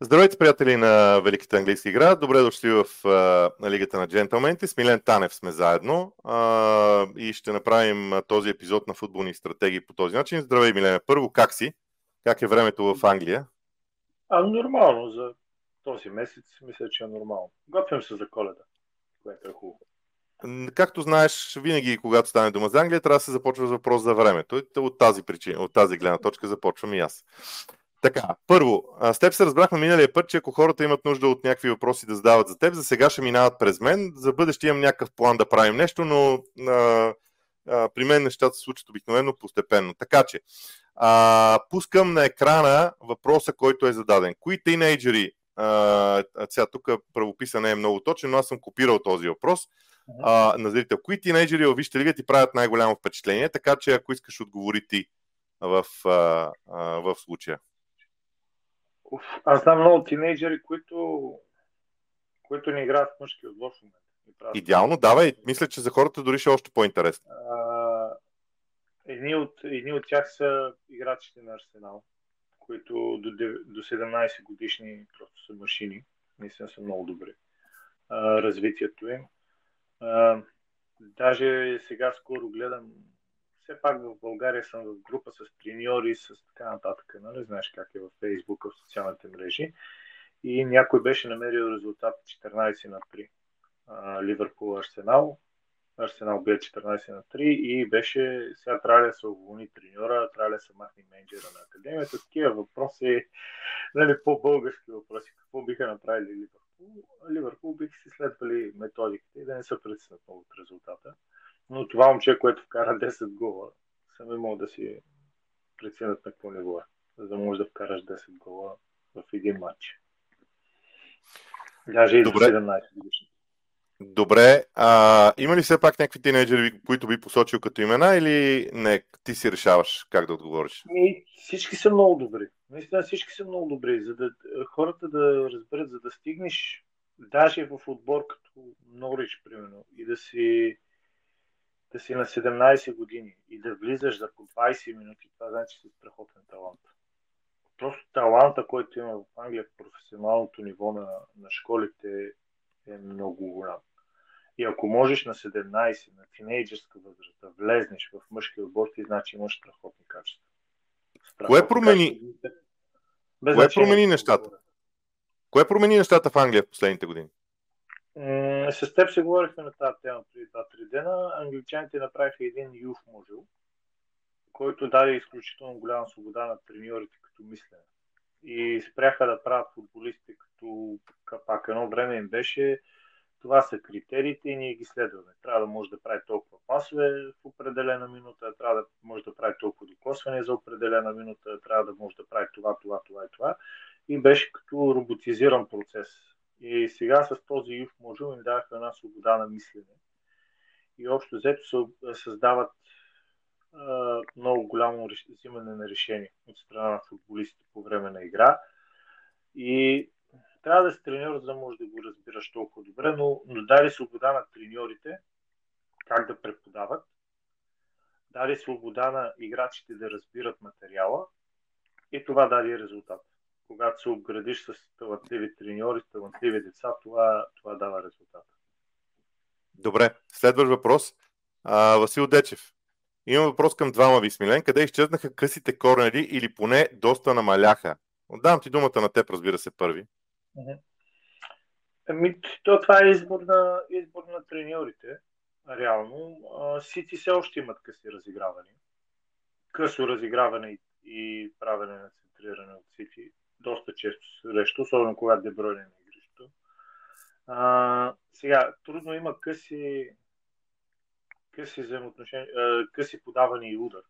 Здравейте, приятели на Великата английска игра. Добре дошли в на Лигата на джентълмените. С Милен Танев сме заедно а, и ще направим този епизод на футболни стратегии по този начин. Здравей, Милен. Първо, как си? Как е времето в Англия? А, нормално за този месец. Мисля, че е нормално. Готвим се за коледа, което е хубаво. Както знаеш, винаги, когато стане дума за Англия, трябва да се започва с въпрос за времето. От тази причина, от тази гледна точка започвам и аз. Така, първо, с теб се разбрахме миналия път, че ако хората имат нужда от някакви въпроси да задават за теб, за сега ще минават през мен. За бъдеще имам някакъв план да правим нещо, но а, а, при мен нещата се случват обикновено постепенно. Така че, а, пускам на екрана въпроса, който е зададен. Кои тинейджери, а, сега тук правописа не е много точен, но аз съм копирал този въпрос а, на зрител. Кои тинейджери във Вижте лига ти правят най-голямо впечатление, така че ако искаш отговори ти в, а, а, в случая. Аз знам много тинейджери, които, които не играят в мъжки отбор в момента. Идеално, давай. Мисля, че за хората дори ще е още по-интересно. А, едни, от, едни от тях са играчите на Арсенал, които до, до 17 годишни просто са машини. Наистина са много добри. А, развитието им. А, даже сега скоро гледам все пак в България съм в група с треньори, с така нататък, нали? знаеш как е в Фейсбук, в социалните мрежи. И някой беше намерил резултат 14 на 3. Ливърпул Арсенал. Арсенал бе 14 на 3 и беше, сега трябва да се уволни треньора, трябва да се махне менеджера на академията. Такива въпроси, нали, по-български въпроси. Какво биха направили Ливърпул? Ливърпул биха си следвали методиките и да не се притеснат много от резултата. Но това момче, което вкара 10 гола, съм имал да си преценят на какво ниво е, за да можеш да вкараш 10 гола в един матч. Даже и Добре. 17 годишни. Добре, а, има ли все пак някакви тинейджери, които би посочил като имена или не? Ти си решаваш как да отговориш? И всички са много добри. Наистина всички са много добри. За да хората да разберат, за да стигнеш даже в отбор като Норич, примерно, и да си да си на 17 години и да влизаш за по 20 минути, това значи, си страхотен талант. Просто таланта, който има в Англия в професионалното ниво на, на школите е много голям. И ако можеш на 17, на тинейджерска възраст да влезнеш в мъжки отбор, ти значи имаш страхотни качества. Страхотни Кое промени? Кое промени нещата? Кое промени нещата в Англия в последните години? С теб се говорихме на тази тема преди 2-3 дена. Англичаните направиха един юф модул, който даде изключително голяма свобода на треньорите като мислене. И спряха да правят футболисти като капак. Едно време им беше това са критериите и ние ги следваме. Трябва да може да прави толкова пасове в определена минута, трябва да може да прави толкова докосване за определена минута, трябва да може да прави това, това, това и това. И беше като роботизиран процес и сега с този юв модул им даваха една свобода на мислене. И общо взето създават а, много голямо взимане на решение от страна на футболистите по време на игра. И трябва да си треньор, за да можеш да го разбираш толкова добре, но, но даде свобода на треньорите как да преподават, даде свобода на играчите да разбират материала и това даде резултат когато се обградиш с талантливи треньори, с талантливи деца, това, това дава резултат. Добре, следващ въпрос. А, Васил Дечев. Имам въпрос към двама ви, Смилен. Къде изчезнаха късите корнери или поне доста намаляха? Отдавам ти думата на теб, разбира се, първи. Ами, то, това е избор на, избор на треньорите. Реално. Сити все още имат къси разигравания. Късо разиграване и, и правене на центриране от Сити доста често срещу, особено когато Дебройне на игрището. А, сега, трудно има къси, къси взаимоотношения, къси подаване и удар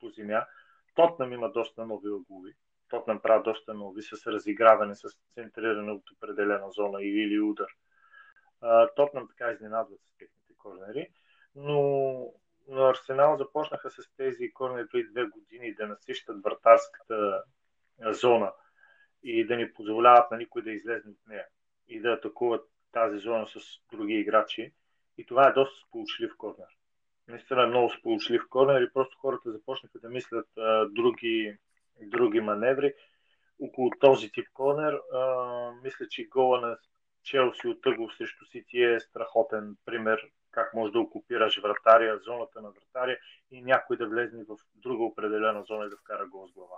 по земя. Тотнам има доста нови ъглови. Тотнам прави доста нови с разиграване, с центриране от определена зона или удар. Тотнам така изненадват с техните корнери, но, но Арсенал започнаха с тези корнери преди две години да насищат вратарската зона – и да ни позволяват на никой да излезе от нея и да атакуват тази зона с други играчи. И това е доста сполучлив корнер. Наистина е много сполучлив корнер и просто хората започнаха да мислят а, други, други маневри. около този тип корнер. А, мисля, че гола на Челси от Тъгов срещу Сити е страхотен пример как може да окупираш вратария, зоната на вратария и някой да влезне в друга определена зона и да вкара гол с глава.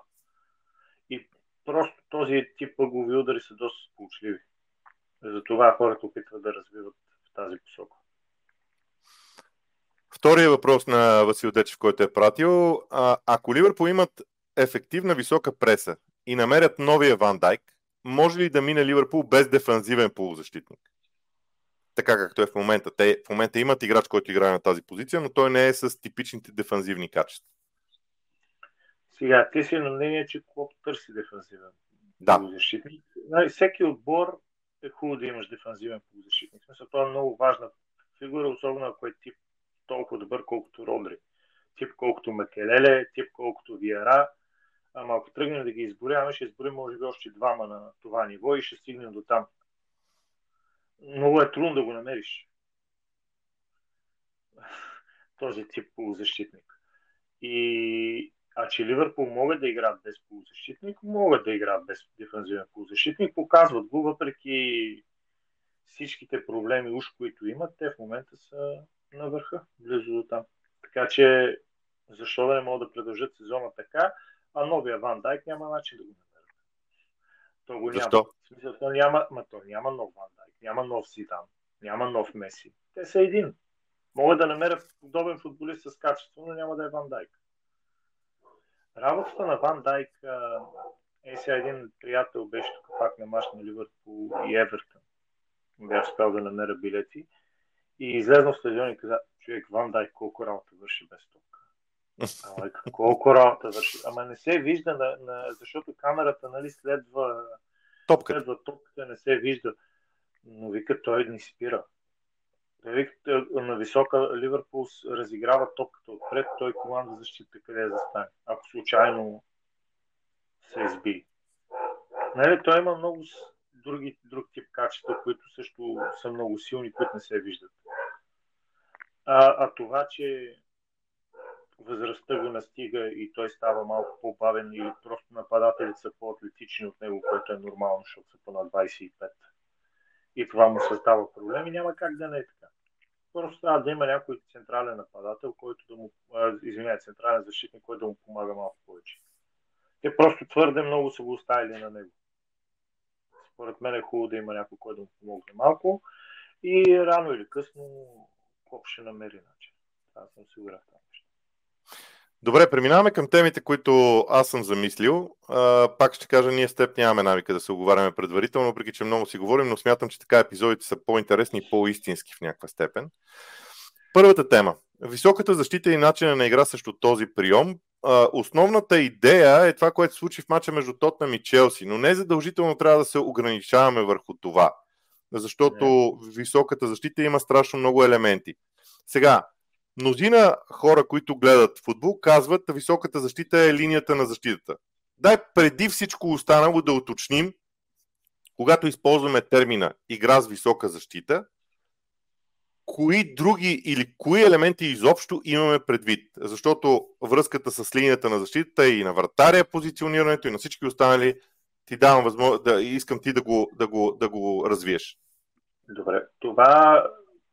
И просто този тип ъгови удари са доста сполучливи. Затова хората опитват да развиват в тази посока. Втория въпрос на Васил Дечев, който е пратил. А, ако Ливърпул имат ефективна висока преса и намерят новия Ван Дайк, може ли да мине Ливърпул без дефанзивен полузащитник? Така както е в момента. Те в момента имат играч, който играе на тази позиция, но той не е с типичните дефанзивни качества. Сега, ти си на мнение, че Клоп търси дефанзивен да. полузащитник. Нали, всеки отбор е хубаво да имаш дефанзивен полузащитник. Смисъл, това е много важна фигура, особено ако е тип толкова добър, колкото Родри. Тип колкото Макелеле, тип колкото Виара. Ама ако тръгнем да ги изборяваме, ще изборим може би още двама на това ниво и ще стигнем до там. Много е трудно да го намериш. Този тип полузащитник. И а че Ливърпул могат да играят без полузащитник, могат да играят без дефанзивен полузащитник, показват го, въпреки всичките проблеми, уж които имат, те в момента са на върха, близо до там. Така че, защо да не могат да продължат сезона така, а новия Ван Дайк няма начин да го намерят. То го защо? няма. В смисъл, то няма, ма то няма нов Ван Дайк, няма нов Сидан, няма нов Меси. Те са един. Могат да намерят подобен футболист с качество, но няма да е Ван Дайк. Работата на Ван Дайк е сега един приятел беше тук пак на мач на Ливърпул и Евертън. Бях успял да намеря билети. И излезнал в стадион и каза, човек, Ван Дайк колко работа върши без топка. Ама колко работа върши. Ама не се вижда, на, на, защото камерата нали, следва топката. Следва топката, не се вижда. Но вика, той не спира. Вика, на висока Ливърпул разиграва топката отпред, той команда защита къде да застане. Ако случайно се изби. Нали, той има много други, друг тип качества, които също са много силни, които не се виждат. А, а това, че възрастта го настига и той става малко по-бавен или просто нападателите са по-атлетични от него, което е нормално, защото са по на 25. И това му създава проблеми, няма как да не е така. Просто трябва да има някой централен нападател, който да му, извиняй, централен защитник, който да му помага малко повече. Те просто твърде много са го оставили на него. Според мен е хубаво да има някой, който да му помогне малко и рано или късно Клоп ще намери начин. Аз съм сигурен. Добре, преминаваме към темите, които аз съм замислил. А, пак ще кажа, ние с теб нямаме навика да се оговаряме предварително, въпреки че много си говорим, но смятам, че така епизодите са по-интересни и по-истински в някаква степен. Първата тема. Високата защита и начина на игра срещу този прием. А, основната идея е това, което се случи в мача между Тотнам и Челси, но не задължително трябва да се ограничаваме върху това, защото високата защита има страшно много елементи. Сега, мнозина хора, които гледат футбол, казват, високата защита е линията на защитата. Дай преди всичко останало да уточним, когато използваме термина игра с висока защита, кои други или кои елементи изобщо имаме предвид. Защото връзката с линията на защитата и на вратаря, позиционирането и на всички останали ти давам възможност да искам ти да го, да го, да го развиеш. Добре. Това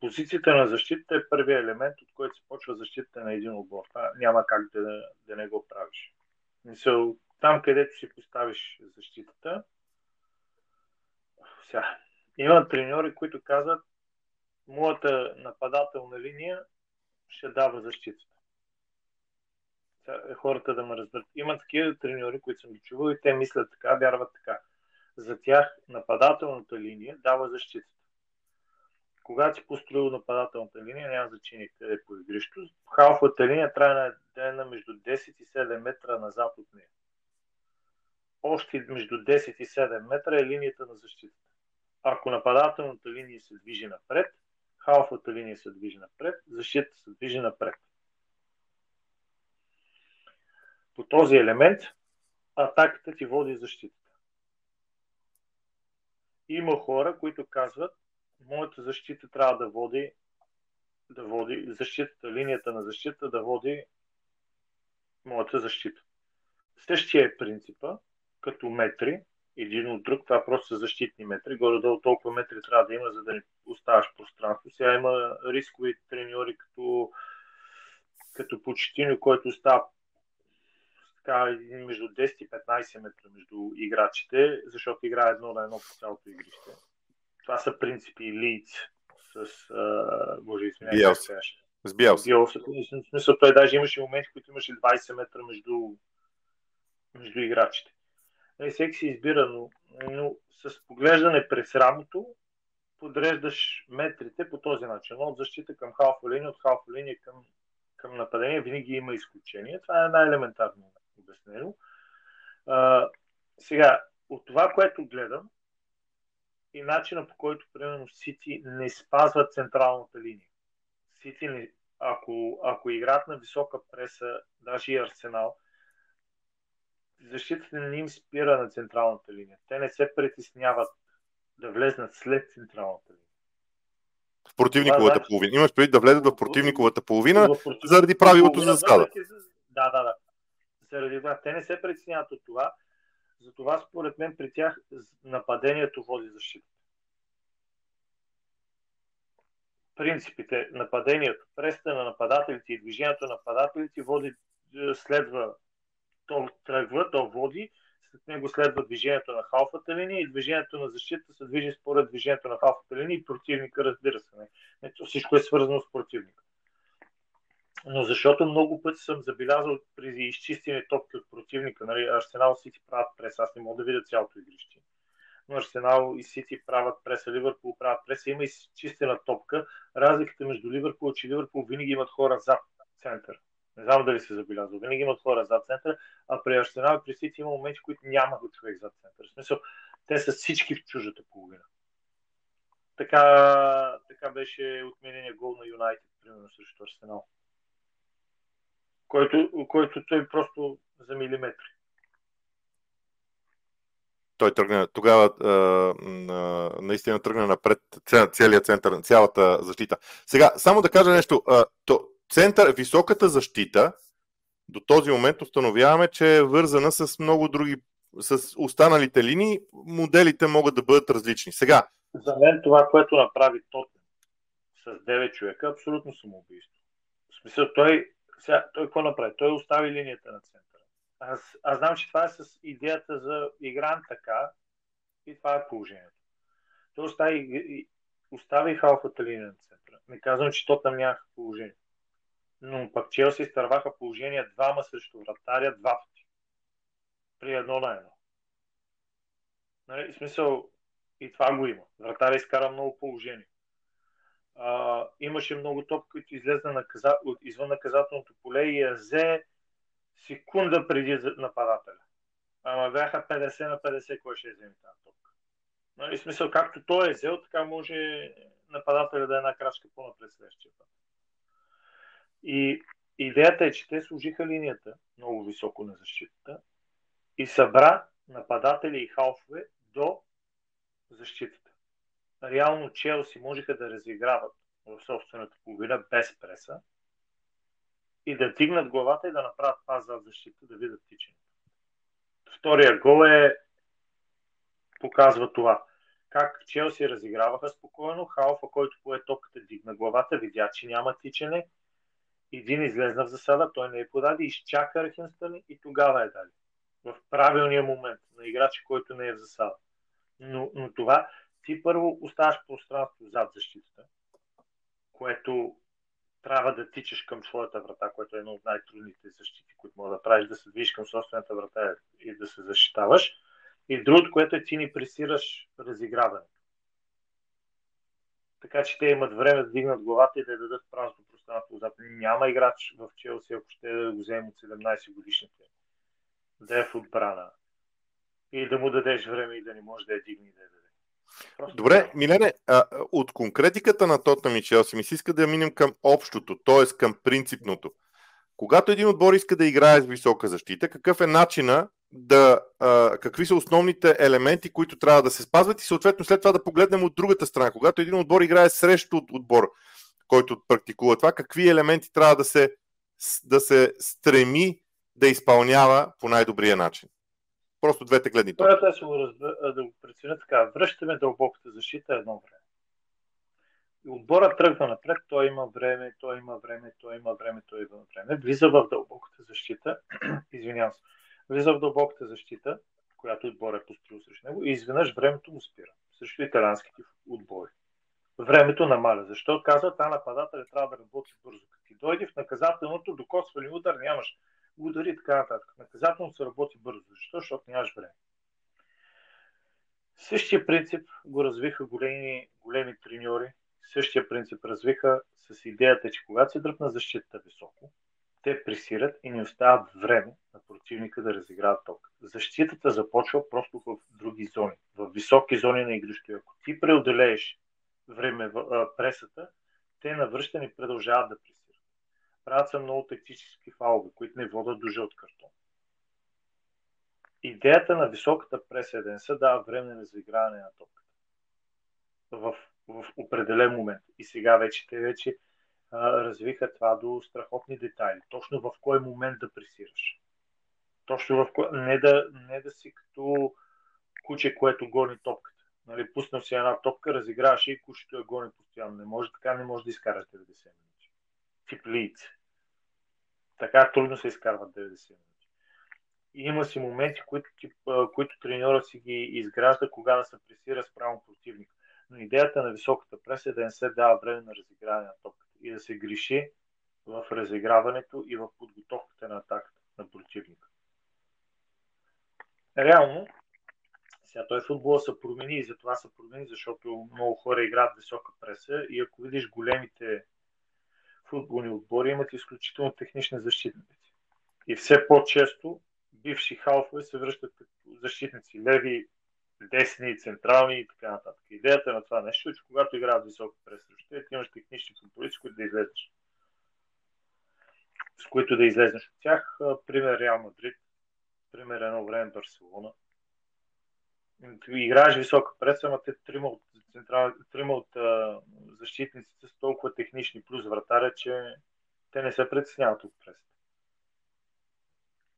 позицията на защита е първият елемент, от който се почва защита на един отбор. Няма как да, да не го правиш. Мисъл, там, където си поставиш защитата, сега, има треньори, които казват, моята нападателна линия ще дава защитата. Сега, хората да ме разберат. Има такива треньори, които съм ги чувал и те мислят така, вярват така. За тях нападателната линия дава защитата когато си построил нападателната линия, няма значение къде по игрището. Халфата линия трябва да е на между 10 и 7 метра назад от нея. Още между 10 и 7 метра е линията на защитата. Ако нападателната линия се движи напред, халфата линия се движи напред, защитата се движи напред. По този елемент атаката ти води защитата. Има хора, които казват, моята защита трябва да води да води защитата, линията на защита да води моята защита. Същия е принципа, като метри, един от друг. Това просто са защитни метри. Горе-долу толкова метри трябва да има, за да не оставаш пространство. Сега има рискови треньори, като, като Почетино, който става така, между 10 и 15 метра между играчите, защото играе едно на едно по цялото игрище. Това са принципи лиц с, а, може извинявай, С Биелс. Биелс. В смисъл, той даже имаше моменти, които имаше 20 метра между, между играчите. Не, всеки си избира, но, но с поглеждане през рамото подреждаш метрите по този начин. От защита към халфа линия, от халфа линия към, към нападение винаги има изключение. Това е най-елементарно обяснено. А, сега, от това, което гледам и начина по който, примерно, Сити не спазва централната линия. Сити, не, ако, ако играят на висока преса, даже и Арсенал, защитата не им спира на централната линия. Те не се притесняват да влезнат след централната линия. В противниковата значи, половина. Имаш преди да влезат в противниковата половина, в против... заради правилото за засада. Да, да, да. Заради това. Те не се притесняват от това. Затова, според мен, при тях нападението води защита. Принципите, нападението, преста на нападателите и движението на нападателите води, е, следва то тръгва, то води, след него следва движението на халфата линия и движението на защита се движи според движението на халфата линия и противника, разбира се. Не. Всичко е свързано с противника. Но защото много пъти съм забелязал при изчистени топки от противника, нали, Арсенал Сити правят прес, аз не мога да видя цялото игрище. Но Арсенал и Сити правят преса, Ливърпул правят преса, има изчистена топка. Разликата между Ливърпул, че Ливърпул винаги имат хора зад център. Не знам дали се забелязва. Винаги имат хора зад центъра, а при Арсенал и при Сити има моменти, които няма го човек зад центъра. В смисъл, те са всички в чужата половина. Така, така беше отменения гол на Юнайтед, примерно срещу Арсенал. Който, който той просто за милиметри. Той тръгна, тогава а, а, наистина тръгна напред целият център, цялата защита. Сега, само да кажа нещо. А, то, център, високата защита, до този момент установяваме, че е вързана с много други, с останалите линии. Моделите могат да бъдат различни. Сега. За мен това, което направи Тотен с 9 човека, е абсолютно самоубийство. В смисъл, той, сега, той какво направи? Той остави линията на центъра. Аз, аз знам, че това е с идеята за игран така и това е положението. Той остави, остави халфата линия на центъра. Не казвам, че то там нямаха положение но пък Челси изтърваха положение двама срещу вратаря два пъти. При едно на едно. Нали, смисъл, и това го има. Вратаря изкара много положение. А, имаше много топ, които излезна наказа... извън наказателното поле и я взе секунда преди нападателя. Ама бяха 50 на 50, кой ще вземе тази топка. Нали, смисъл, както той е взел, така може нападателя да е една крачка по-напред следващия път. И идеята е, че те служиха линията много високо на защитата и събра нападатели и халфове до защитата. Реално Челси можеха да разиграват в собствената половина без преса и да дигнат главата и да направят паз за защита, да видят тичането. Втория гол е показва това. Как Челси разиграваха спокойно, Халфа, който пое топката, дигна главата, видя, че няма тичане един излезна в засада, той не е подаде, изчака Рахинстън и тогава е дали. В правилния момент на играч, който не е в засада. Но, но това ти първо оставаш пространство зад защитата, което трябва да тичаш към своята врата, което е едно от най-трудните защити, които мога да правиш, да се движиш към собствената врата и да се защитаваш. И другото, което е ти ни пресираш разиграването. Така че те имат време да дигнат главата и да дадат празно пространство отзад. Няма играч в Челси, ако ще да го вземе от 17 годишните, да е в отбрана и да му дадеш време и да не може да я дигне и да я даде. Просто Добре. Милене, а, от конкретиката на Тотнам и Челси ми се иска да минем към общото, т.е. към принципното. Когато един отбор иска да играе с висока защита, какъв е начина да, а, какви са основните елементи, които трябва да се спазват и съответно след това да погледнем от другата страна. Когато един отбор играе срещу отбор, който практикува това, какви елементи трябва да се, да се стреми да изпълнява по най-добрия начин. Просто двете гледни точки. Хората разбера, да го преценя така. Връщаме дълбоката защита едно време. Отбора тръгва напред, той има време, той има време, той има време, той има време. Влиза в дълбоката защита, извинявам се, влиза в дълбоката защита, която отбор е построил срещу него и изведнъж времето му спира. Срещу италянските отбори. Времето намаля. Защо казва, та нападател трябва да работи бързо. Като дойде в наказателното, докосвали удар, нямаш удари и така нататък. Наказателно се работи бързо. Защо? Защото нямаш време. Същия принцип го развиха големи, големи треньори. Същия принцип развиха с идеята, че когато се дръпна защитата високо, те пресират и не остават време на противника да разиграват ток. Защитата започва просто в други зони, в високи зони на игрището. Ако ти преодолееш време в пресата, те навръщани продължават да пресират. Правят се много тактически фалове, които не водят до жълт картон. Идеята на високата преса е да не дава време за игране на топката. В, в определен момент. И сега вече те вече а, развиха това до страхотни детайли. Точно в кой момент да пресираш. Точно в кой... Не да, не да си като куче, което гони топката. Нали, пуснал си една топка, разиграваш и кучето я гони постоянно. Не може така, не може да изкараш 90 минути. Тип лице. Така трудно се изкарват 90 минути. Има си моменти, които, тип, които треньора си ги изгражда, кога да се пресира спрямо противник. Но идеята на високата преса е да не се дава време на разиграване на топката и да се греши в разиграването и в подготовката на атаката на противника. Реално, сега той футбола се промени и затова се промени, защото много хора играят висока преса и ако видиш големите футболни отбори имат изключително технични защитници. И все по-често бивши халфове се връщат като защитници, леви, десни, централни и така нататък. Идеята на това нещо е, че когато играят високо през ти имаш технични футболисти, които да излезеш. С които да излезнеш от тях. Пример Реал Мадрид, пример едно време Барселона. Играеш висока преса, ама трима от централ... трима от а, защитниците са толкова технични, плюс вратаря, че те не се притесняват от преста.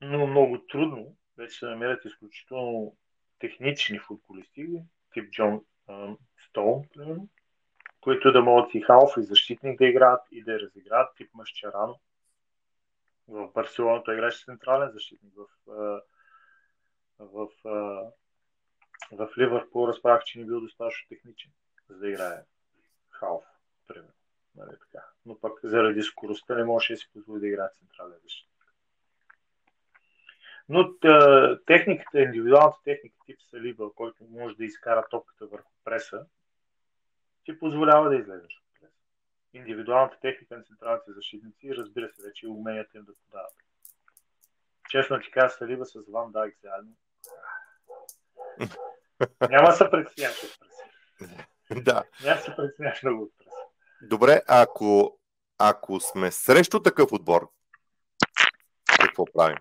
Но много трудно вече се намерят изключително технични футболисти, тип Джон Стоун, примерно, които да могат и халф, и защитник да играят, и да разиграят, тип Машчарано. В Барселона той играше централен защитник. В, в, в в Ливърпул разправях, че не бил достатъчно техничен, за да играе халф, примерно. Нали, така. Но пък заради скоростта не може да си позволи да играе централен защитник. Но техниката, индивидуалната техника тип Салиба, който може да изкара топката върху преса, ти позволява да излезеш от преса. Индивидуалната техника на централните защитници, разбира се, вече и уменията им да подават. Честно ти кажа, Салиба с Ван Дайк заедно няма да се притесняваш от преса. Да. Няма да се притесняваш много от. Добре, ако, ако сме срещу такъв отбор, какво правим?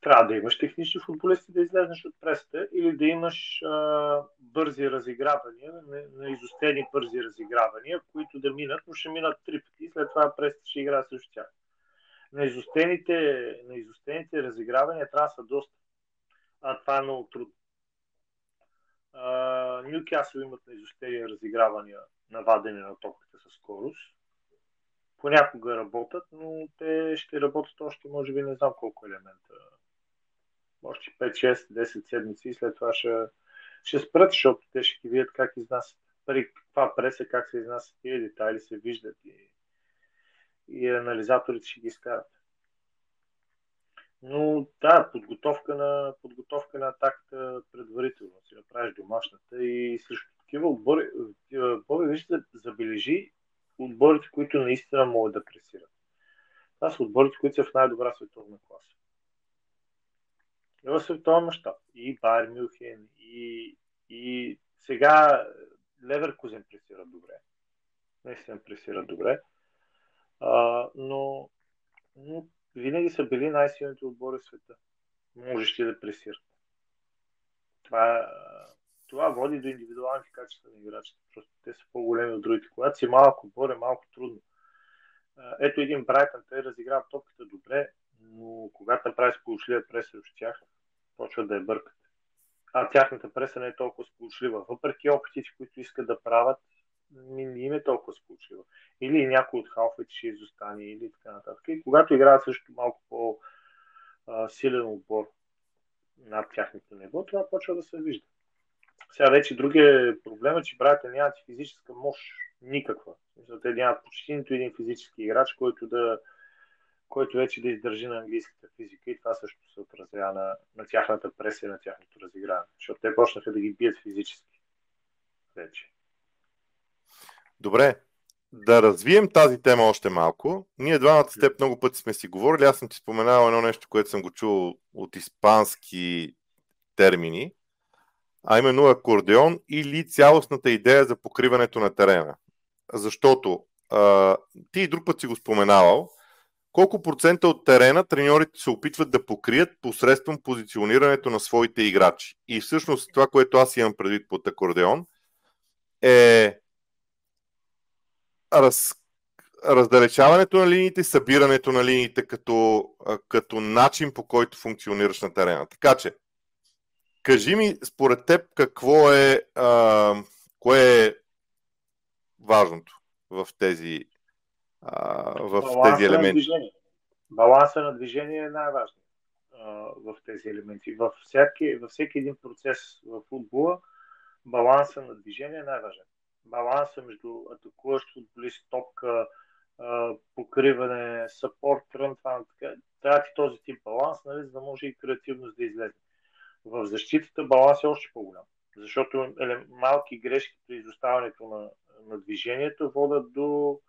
Трябва да имаш технични футболисти да излезнеш от пресата или да имаш а, бързи разигравания, на изостени бързи разигравания, които да минат, но ще минат три пъти и след това пресата ще играе също тях. На изостените, на изостените разигравания трябва да са доста. А това е много трудно. Нюкасъл имат на изостели разигравания на вадене на топката със скорост. Понякога работят, но те ще работят още, може би, не знам колко елемента. Още 5, 6, 10 седмици и след това ще, ще спрат, защото те ще ги видят как изнасят. При това преса, как се изнасят тия детайли, се виждат и, и анализаторите ще ги изкарат. Но да, подготовка на, подготовка на атаката предварително. Си направиш домашната и срещу такива отбори, отбори вижте, забележи отборите, които наистина могат да пресират. Това са отборите, които са в най-добра световна класа. И в световен мащаб. И Байер Мюхен, и, и сега Леверкузен пресира добре. Наистина пресира добре. А, но, но винаги са били най-силните отбори в света. Можеш ли да пресират. Това, това води до индивидуалните качества на играчите. Просто те са по-големи от другите. Когато си малък отбор е малко трудно. Ето един Брайтън, те разиграват топката добре, но когато направи сполучлива прес срещу тях, Почват да я бъркат. А тяхната преса не е толкова сполучлива. Въпреки опитите, които искат да правят, не им е толкова сполучлива. Или някой от халфите ще изостане, или така нататък. И когато играят също малко по-силен отбор над тяхното ниво, това почва да се вижда. Сега вече другия проблем е, че братята нямат физическа мощ никаква. Те нямат почти нито един физически играч, който да, който вече да издържи на английската физика и това също се отразява на, на тяхната преса и на тяхното разиграване, защото те почнаха да ги бият физически вече. Добре, да развием тази тема още малко. Ние двамата с теб много пъти сме си говорили. Аз съм ти споменал едно нещо, което съм го чул от испански термини, а именно акордеон или цялостната идея за покриването на терена. Защото а, ти и друг път си го споменавал, колко процента от терена треньорите се опитват да покрият посредством позиционирането на своите играчи. И всъщност това, което аз имам предвид под акордеон, е раз, раздалечаването на линиите, събирането на линиите като, като начин по който функционираш на терена. Така че, кажи ми според теб какво е, а, кое е важното в тези, а, в тези елементи. На Баланса на движение е най-важно в тези елементи. Във всеки, във всеки един процес в футбола баланса на движение е най-важен баланса между атакуващ футболист, топка, покриване, сапорт, рън, това, така. Трябва ти този тип баланс, нали, за да може и креативност да излезе. В защитата баланс е още по-голям, защото малки грешки при изоставането на, на движението водят до,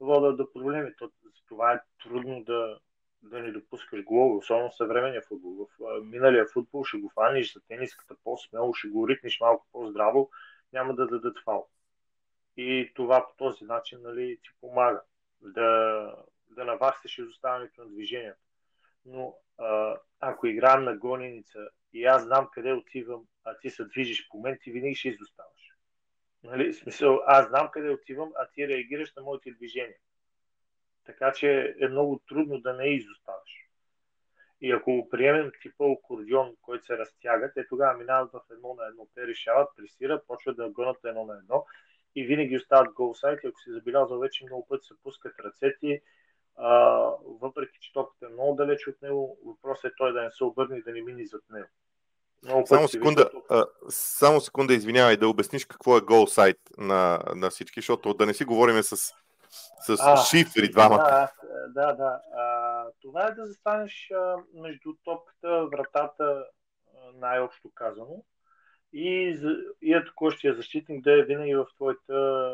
водят до проблеми. То, това е трудно да, да не допускаш голове, особено в съвременния футбол. В миналия футбол ще го фаниш за тениската по-смело, ще го ритниш малко по-здраво, няма да дадат фал и това по този начин нали, ти помага да, да наваксаш изоставането на движението. Но а, ако играем на гоненица и аз знам къде отивам, а ти се движиш по мен, ти винаги ще изоставаш. Нали? В смисъл, аз знам къде отивам, а ти реагираш на моите движения. Така че е много трудно да не изоставаш. И ако приемем типа акордион, който се разтяга, те тогава минават в едно на едно. Те решават, пресират, почват да гонят едно на едно и винаги остават голсайт. Ако си забелязал, вече много пъти се пускат ръцете, а, въпреки че топката е много далеч от него, въпросът е той да не се обърне и да не мини зад него. Много само секунда, а, само секунда, извинявай, да обясниш какво е гол сайт на, на всички, защото да не си говорим с, с а, шифри двамата. Да, да, да. А, това е да застанеш а, между топката, вратата, най-общо казано, и, и атакуващия защитник да е винаги в твоята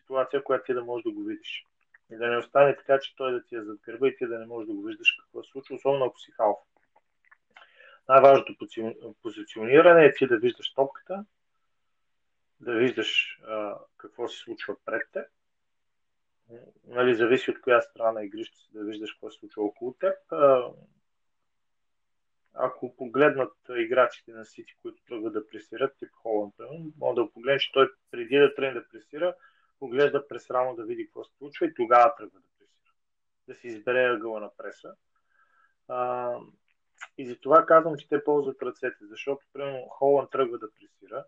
ситуация, която ти да можеш да го видиш. И да не остане така, че той да ти е зад гърба и ти да не можеш да го виждаш какво се случва, особено ако си халф. Най-важното позициониране е ти да виждаш топката, да виждаш а, какво се случва пред теб. Нали, зависи от коя страна на игрището си да виждаш какво се случва около теб. А, ако погледнат играчите на Сити, които тръгват да пресират, тип Холанд, може да погледнеш, той преди да тръгне да пресира, поглежда през рамо да види какво се случва и тогава тръгва да пресира. Да си избере ъгъла на преса. А, и затова казвам, че те ползват ръцете, защото, примерно, Холанд тръгва да пресира,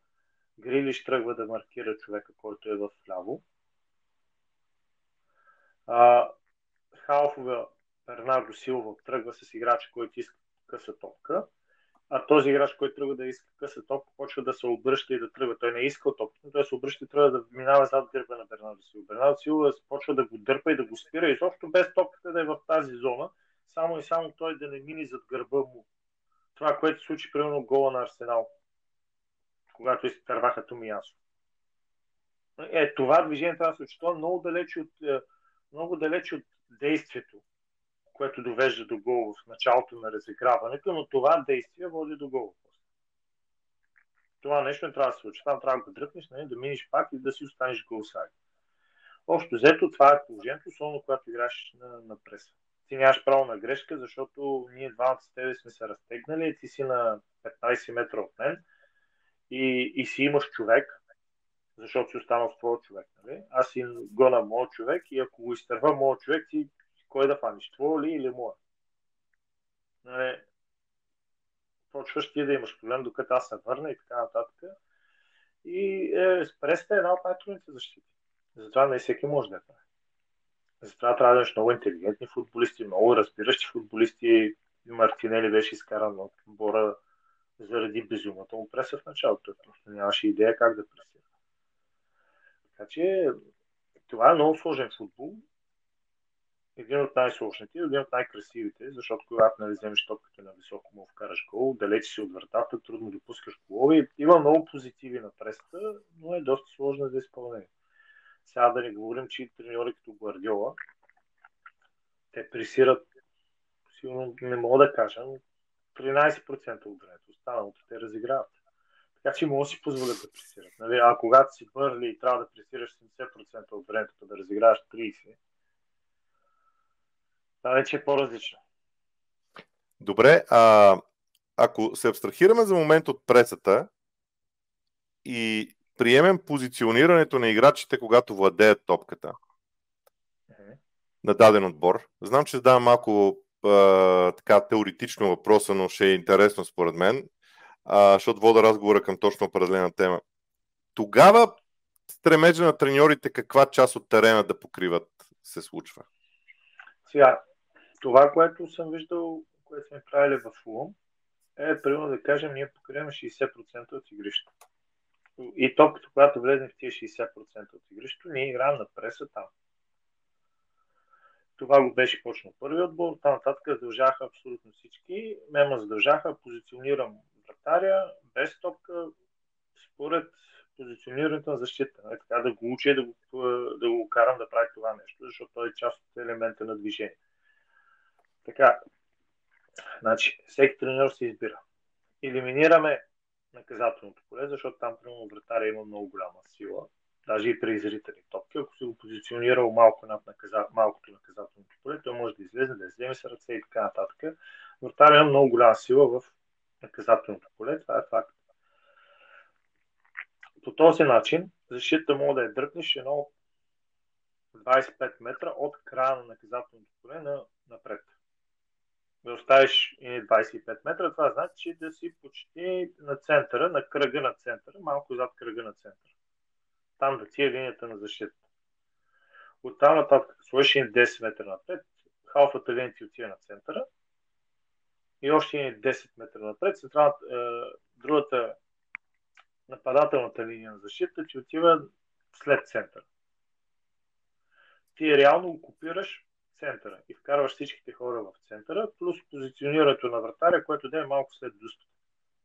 Грилиш тръгва да маркира човека, който е в ляво. А, Халфове Бернардо Силва тръгва с играча, който иска къса топка, а този играч, който тръгва да иска къса топка, почва да се обръща и да тръгва. Той не е искал топка, но той се обръща и трябва да минава зад дърпа на Бернардо Силва. Бернардо Силва почва да го дърпа и да го спира, изобщо без топката да е в тази зона, само и само той да не мини зад гърба му. Това, което случи примерно гола на Арсенал, когато изтърваха Томиясо. Е, това движение трябва да се много далеч от, е, много далеч от действието което довежда до гол в началото на разиграването, но това действие води до гол. Това нещо не трябва да се случи. Там трябва да го дръпнеш, нали, да минеш пак и да си останеш голсайд. Общо взето това е положението, особено когато играш на, на преса. Ти нямаш право на грешка, защото ние двамата с тебе сме се разтегнали, ти си на 15 метра от мен и, и си имаш човек, защото си останал с твоя човек. Нали? Аз си гона моят човек и ако го изтърва моят човек, ти кой да фаниш, твой ли или моя? Нали, почваш ти да имаш проблем, докато аз се върна и така нататък. И е, преста е една от най-трудните защити. Затова не всеки може да е прави. Затова трябва да имаш много интелигентни футболисти, много разбиращи футболисти. Мартинели беше изкаран от отбора заради безумната му преса в началото. Просто нямаше идея как да пресира. Така че това е много сложен футбол. Един от най-сложните, един от най-красивите, защото когато нали, вземеш топката на високо му вкараш гол, далеч си от вратата, трудно допускаш голови. Има много позитиви на преста, но е доста сложна за изпълнение. Сега да не говорим, че треньори като Гвардиола, те пресират, сигурно не мога да кажа, но 13% от времето. Останалото те разиграват. Така че мога да си позволят да пресират. Нали? А когато си бърли и трябва да пресираш 70% от времето, да разиграваш 30%, това вече е по-различно. Добре, а ако се абстрахираме за момент от пресата и приемем позиционирането на играчите, когато владеят топката uh-huh. на даден отбор, знам, че задавам малко а, така теоретично въпроса, но ще е интересно според мен, а, защото вода разговора към точно определена тема. Тогава стремежа на треньорите каква част от терена да покриват се случва? Сега, това, което съм виждал, което сме правили в Фулм, е, примерно да кажем, ние покриваме 60% от игрището. И топката, когато влезе в тия 60% от игрището, ние играем на преса там. Това го беше почнал първи отбор, там нататък задължаха абсолютно всички. Ме ме задължаха, позиционирам вратаря, без топка, според позиционирането на защита. Е, така да го уча да го, да го карам да прави това нещо, защото той е част от елемента на движение. Така, значи, всеки тренер се избира. Елиминираме наказателното поле, защото там, примерно, вратаря има много голяма сила, даже и при зрители топки. Ако си го позиционирал малко над наказа... малкото наказателното поле, той може да излезе, да вземе с ръце и така нататък. Вратаря има много голяма сила в наказателното поле, това е факт. По този начин защита може да е дръпнеш едно 25 метра от края на наказателното поле на, напред да оставиш 25 метра, това значи да си почти на центъра, на кръга на центъра, малко зад кръга на центъра. Там да ти е линията на защита. От там нататък сложиш 10 метра напред, халфата линия ти отива на центъра и още 10 метра напред, е, другата нападателната линия на защита ти отива след центъра. Ти реално окупираш центъра и вкарваш всичките хора в центъра, плюс позиционирането на вратаря, което да е малко след дъската.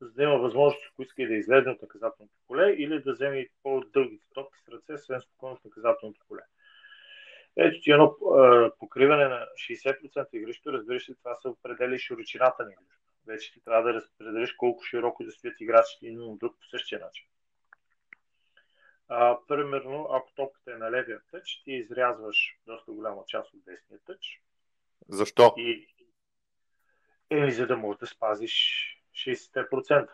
За да има възможност, ако иска и да излезе от наказателното поле, или да вземе по-дългите топки с ръце, съвсем спокойно в наказателното поле. Ето ти едно а, покриване на 60% игрищо, разбираш ли, това се определя широчината на игрището. Вече ти трябва да разпределиш колко широко да стоят играчите един от друг по същия начин. А, примерно, ако топката е на левия тъч, ти изрязваш доста голяма част от десния тъч. Защо? И, еми, за да можеш да спазиш 60%.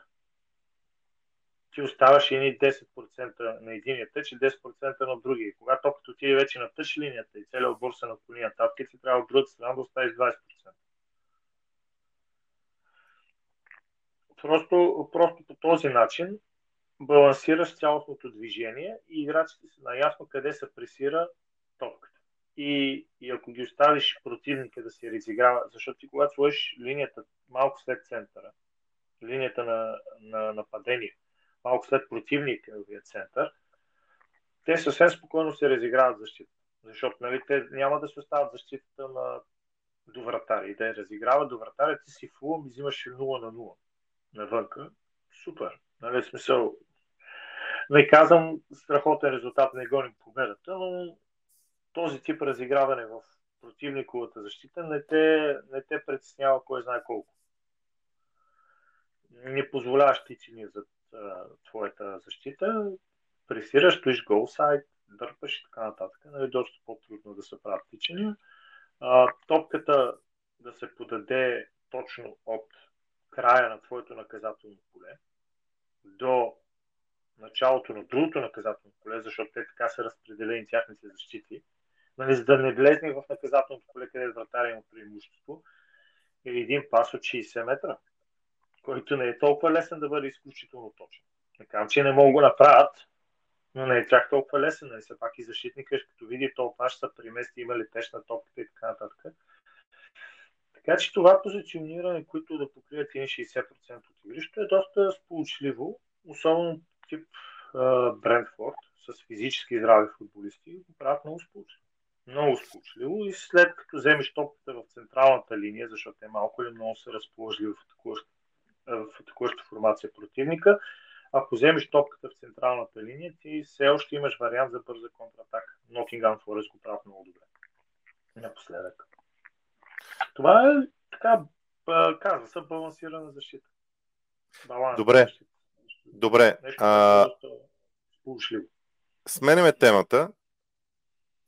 Ти оставаш едни 10% на единия тъч и 10% на другия. Когато топката отиде вече на тъч линията и целият отбор се наклони нататък, ти трябва от другата страна да оставиш 20%. Просто, просто по този начин балансираш цялостното движение и играчите са наясно къде се пресира топката. И, и ако ги оставиш противника да се разиграва, защото ти когато сложиш линията малко след центъра, линията на, на нападение, малко след противниковия център, те съвсем спокойно се разиграват защита. Защото нали, те няма да се остават защитата на до вратари. Да я разиграват до вратаря, ти си фулъм и взимаш 0 на 0 навънка. Супер. Нали, смисъл, не казвам страхотен резултат, не гоним победата, но този тип разиграване в противниковата защита не те, не те притеснява кой знае колко. Не позволяваш тичини за твоята защита, пресираш, стоиш голсайд, дърпаш и така нататък. Нали, доста по-трудно да се правят тичания. топката да се подаде точно от края на твоето наказателно поле до началото на другото наказателно поле, защото те така са разпределени тяхните защити, нали, за да не влезне в наказателното поле, където вратаря има преимущество, или един пас от 60 метра. който не е толкова лесен да бъде изключително точен. Казвам, че не могат го направят, но не е чак толкова лесен. Нали? Все пак и защитника, като види толкова ще са премести, има ли теж на топката и така нататък. Така че това позициониране, което да покрият 60% от игрището е доста сполучливо, особено тип Брентфорд с физически здрави футболисти го правят много сполучливо. Много сполучливо и след като вземеш топката в централната линия, защото те малко или много са разположили в атакуваща формация противника, ако вземеш топката в централната линия, ти все още имаш вариант за бърза контратака. Nottingham Forest го правят много добре. Напоследък. Това е така, казва се, балансирана защита. Баланс Добре. Защита. Добре. Нещо, а... Сменяме темата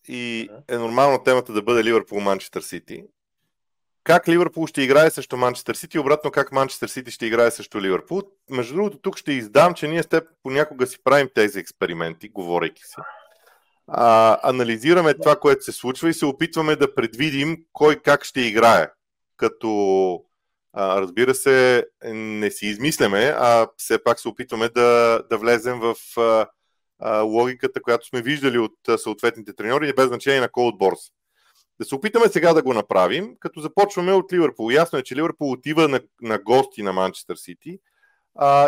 и е нормално темата да бъде Ливърпул Манчестър Сити. Как Ливърпул ще играе срещу Манчестър Сити, обратно как Манчестър Сити ще играе срещу Ливърпул. Между другото, тук ще издам, че ние с теб понякога си правим тези експерименти, говорейки си. А, анализираме това, което се случва и се опитваме да предвидим кой как ще играе. Като а, разбира се, не си измисляме, а все пак се опитваме да, да влезем в а, а, логиката, която сме виждали от съответните треньори, без значение на кой отбор са. Да се опитаме сега да го направим, като започваме от Ливърпул. Ясно е, че Ливърпул отива на, на гости на Манчестър Сити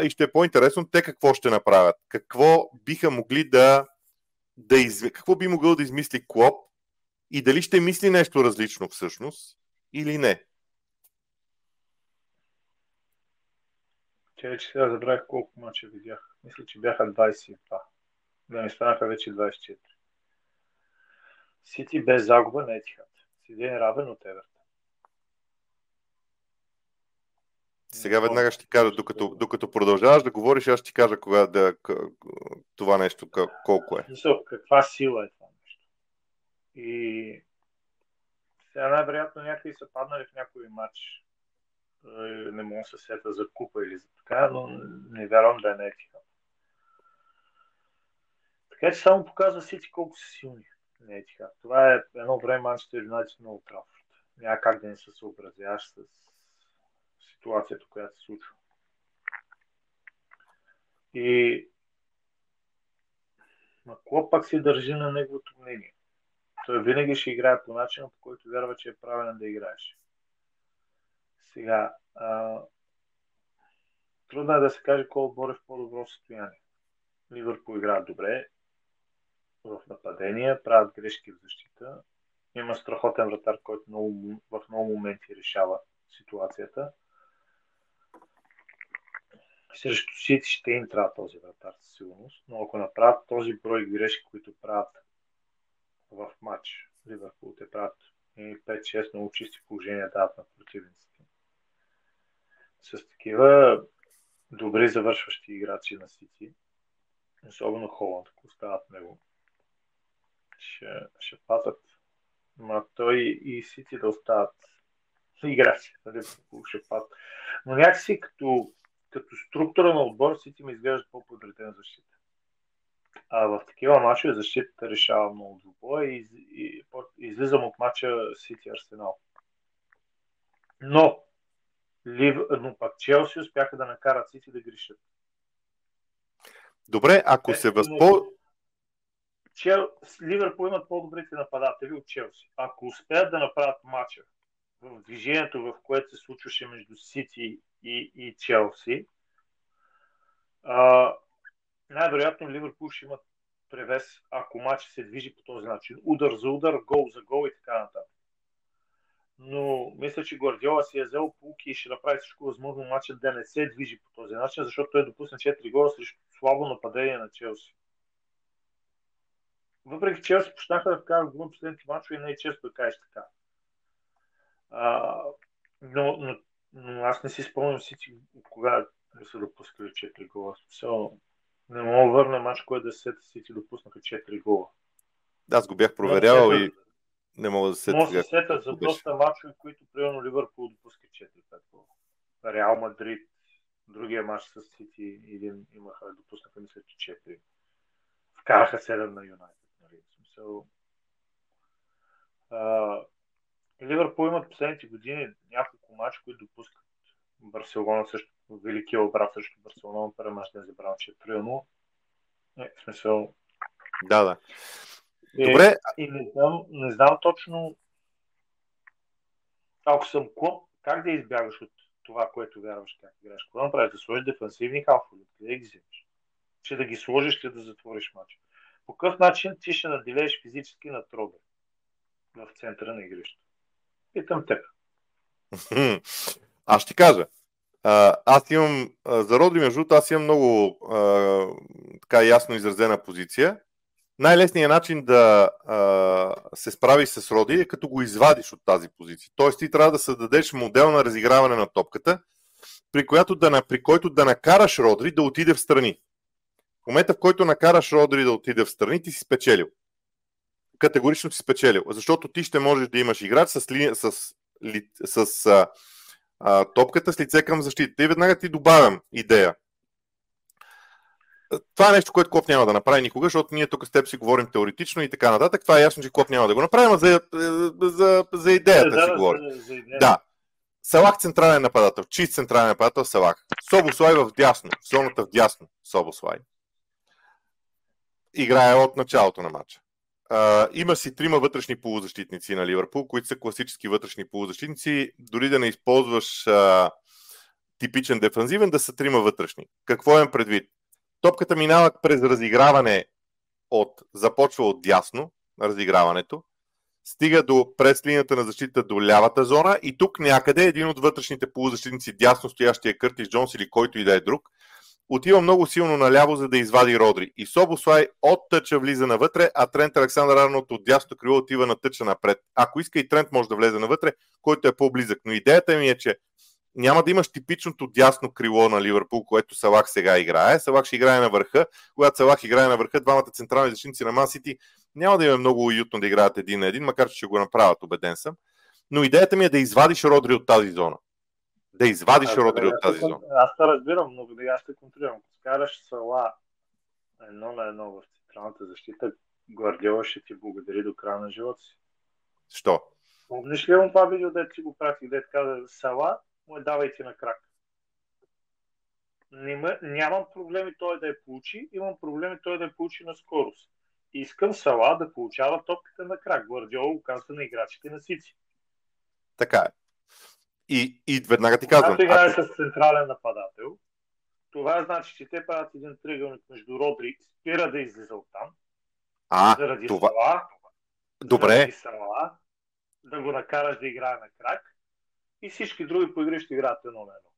и ще е по-интересно те какво ще направят. Какво биха могли да, да из... какво би могъл да измисли Клоп и дали ще мисли нещо различно всъщност или не. Че вече сега забравих колко мача видях. Мисля, че бяха 22. Да не станаха вече 24. Сити без загуба на Етихат. С един равен от Евертон. Сега веднага ще ти кажа, докато, докато продължаваш да говориш, аз ще ти кажа кога да, това нещо колко е. Каква сила е това нещо? И сега най-вероятно някъде са паднали в някой матч. Не мога да се сета за купа или за така, но не вярвам да е на Етихат. Така че само показва Сити колко са силни не е. Това е едно време Манчестър Юнайтед много прав. Няма как да не се съобразяваш с ситуацията, която се случва. И Макло пак си държи на неговото мнение. Той винаги ще играе по начина, по който вярва, че е правилен да играеш. Сега, а... трудно е да се каже кой отбор е в по-добро състояние. Ливърпул играят добре, в нападения, правят грешки в защита. Има страхотен вратар, който много, в много моменти решава ситуацията. Срещу Сити ще им трябва този вратар със сигурност, но ако направят този брой грешки, които правят в матч, Ливърпул те правят 5-6 много чисти положения дават на противниците. С такива добри завършващи играчи на Сити, особено Холанд, ако остават него, ще, ще пазят. Ма той и Сити да остават играчи, нали, ще пазят. Но някакси като, като структура на отбор Сити ми изглежда по-подреден защита. А в такива мачове защитата решава много двубоя и, и, и излизам от мача Сити Арсенал. Но, Лив, но пак Челси успяха да накарат Сити да грешат. Добре, ако е, се възползват Чел... Ливърпул имат по-добрите нападатели от Челси. Ако успеят да направят матча в движението, в което се случваше между Сити и, и Челси, най-вероятно Ливърпул ще имат превес, ако матчът се движи по този начин. Удар за удар, гол за гол и така нататък. Но мисля, че Гвардиола си е взел полки и ще направи всичко възможно матчът да не се движи по този начин, защото той е допусна 4 гола срещу слабо нападение на Челси въпреки че Челси почнаха да вкарат гол последните мачове, не е често да кажеш така. А, но, но, но, аз не си спомням всички кога са допускали 4 гола. So, не мога да върна мач, който да се Сити допуснаха 4 гола. Да, аз го бях проверявал и не мога да се сета. Мога да се сета за доста мачове, които примерно Ливърпул допуска 4-5 гола. Реал Мадрид, другия мач с Сити, един имаха, допуснаха мисля, че 4. Вкараха 7 на Юнайтед. So, Ливърпул имат последните години няколко мача, които допускат Барселона също, великия обрат срещу Барселона, първи мач не забравям, че е 3 е, в смисъл... Да, да. И, Добре. И не знам, не знам точно ако съм клоп, как да избягаш от това, което вярваш как играеш? Какво направиш? Да сложиш дефансивни халфове? Къде ги вземеш? Ще да ги сложиш ли да затвориш матча? По какъв начин ти ще наделееш физически на труда в центъра на игрището? Питам теб. Аз ще кажа. Аз имам, за Родри, между аз имам много така ясно изразена позиция. Най-лесният начин да се справиш с Роди е като го извадиш от тази позиция. Тоест ти трябва да създадеш модел на разиграване на топката, при, която да, при който да накараш Родри да отиде в страни. В момента, в който накараш Родри да отиде в страни, ти си спечелил. Категорично си спечелил. Защото ти ще можеш да имаш играч с, ли, с, с, с а, а, топката с лице към защита. И веднага ти добавям идея. Това е нещо, което Клоп няма да направи никога, защото ние тук с теб си говорим теоретично и така нататък. Това е ясно, че Клоп няма да го направи, но за, за, за идеята да, си да, говорим. За, за идея. Да. Салах централен нападател, чист централен нападател Салах. Собослай в дясно, в зоната в дясно Собослай. Играе от началото на матча. Има си трима вътрешни полузащитници на Ливърпул, които са класически вътрешни полузащитници. Дори да не използваш uh, типичен дефанзивен, да са трима вътрешни. Какво имам предвид? Топката минава през разиграване от, започва от дясно, разиграването, стига до през линията на защита до лявата зона и тук някъде един от вътрешните полузащитници, дясно стоящия Къртис Джонс или който и да е друг, отива много силно наляво, за да извади Родри. И Собослай от тъча влиза навътре, а Трент Александър Арнолд от дясно крило отива на тъча напред. Ако иска и Трент може да влезе навътре, който е по-близък. Но идеята ми е, че няма да имаш типичното дясно крило на Ливърпул, което Салах сега играе. Салах ще играе на върха. Когато Салах играе на върха, двамата централни защитници на Масити няма да има много уютно да играят един на един, макар че ще го направят, убеден съм. Но идеята ми е да извадиш Родри от тази зона. Да извадиш а, Родри от тази зона. Аз те разбирам, но да аз те контролирам. Ако скараш Сала едно на едно в централната защита, Гвардиола ще ти благодари до края на живота си. Що? Помниш ли това видео, де ти го пратих, де каза Сала му е давайте на крак. Нема, нямам проблеми той да я получи, имам проблеми той да я получи на скорост. Искам Сала да получава топката на крак. Гвардиола го казва на играчите на Сици. Така е. И, и веднага ти казвам. Когато играеш ако... с централен нападател, това значи, че те правят един тръгълник между Родри, спира да излиза от там. А, заради това... Сала, Добре. Заради Сала, да го накараш да играе на крак и всички други по игри ще играят едно на едно.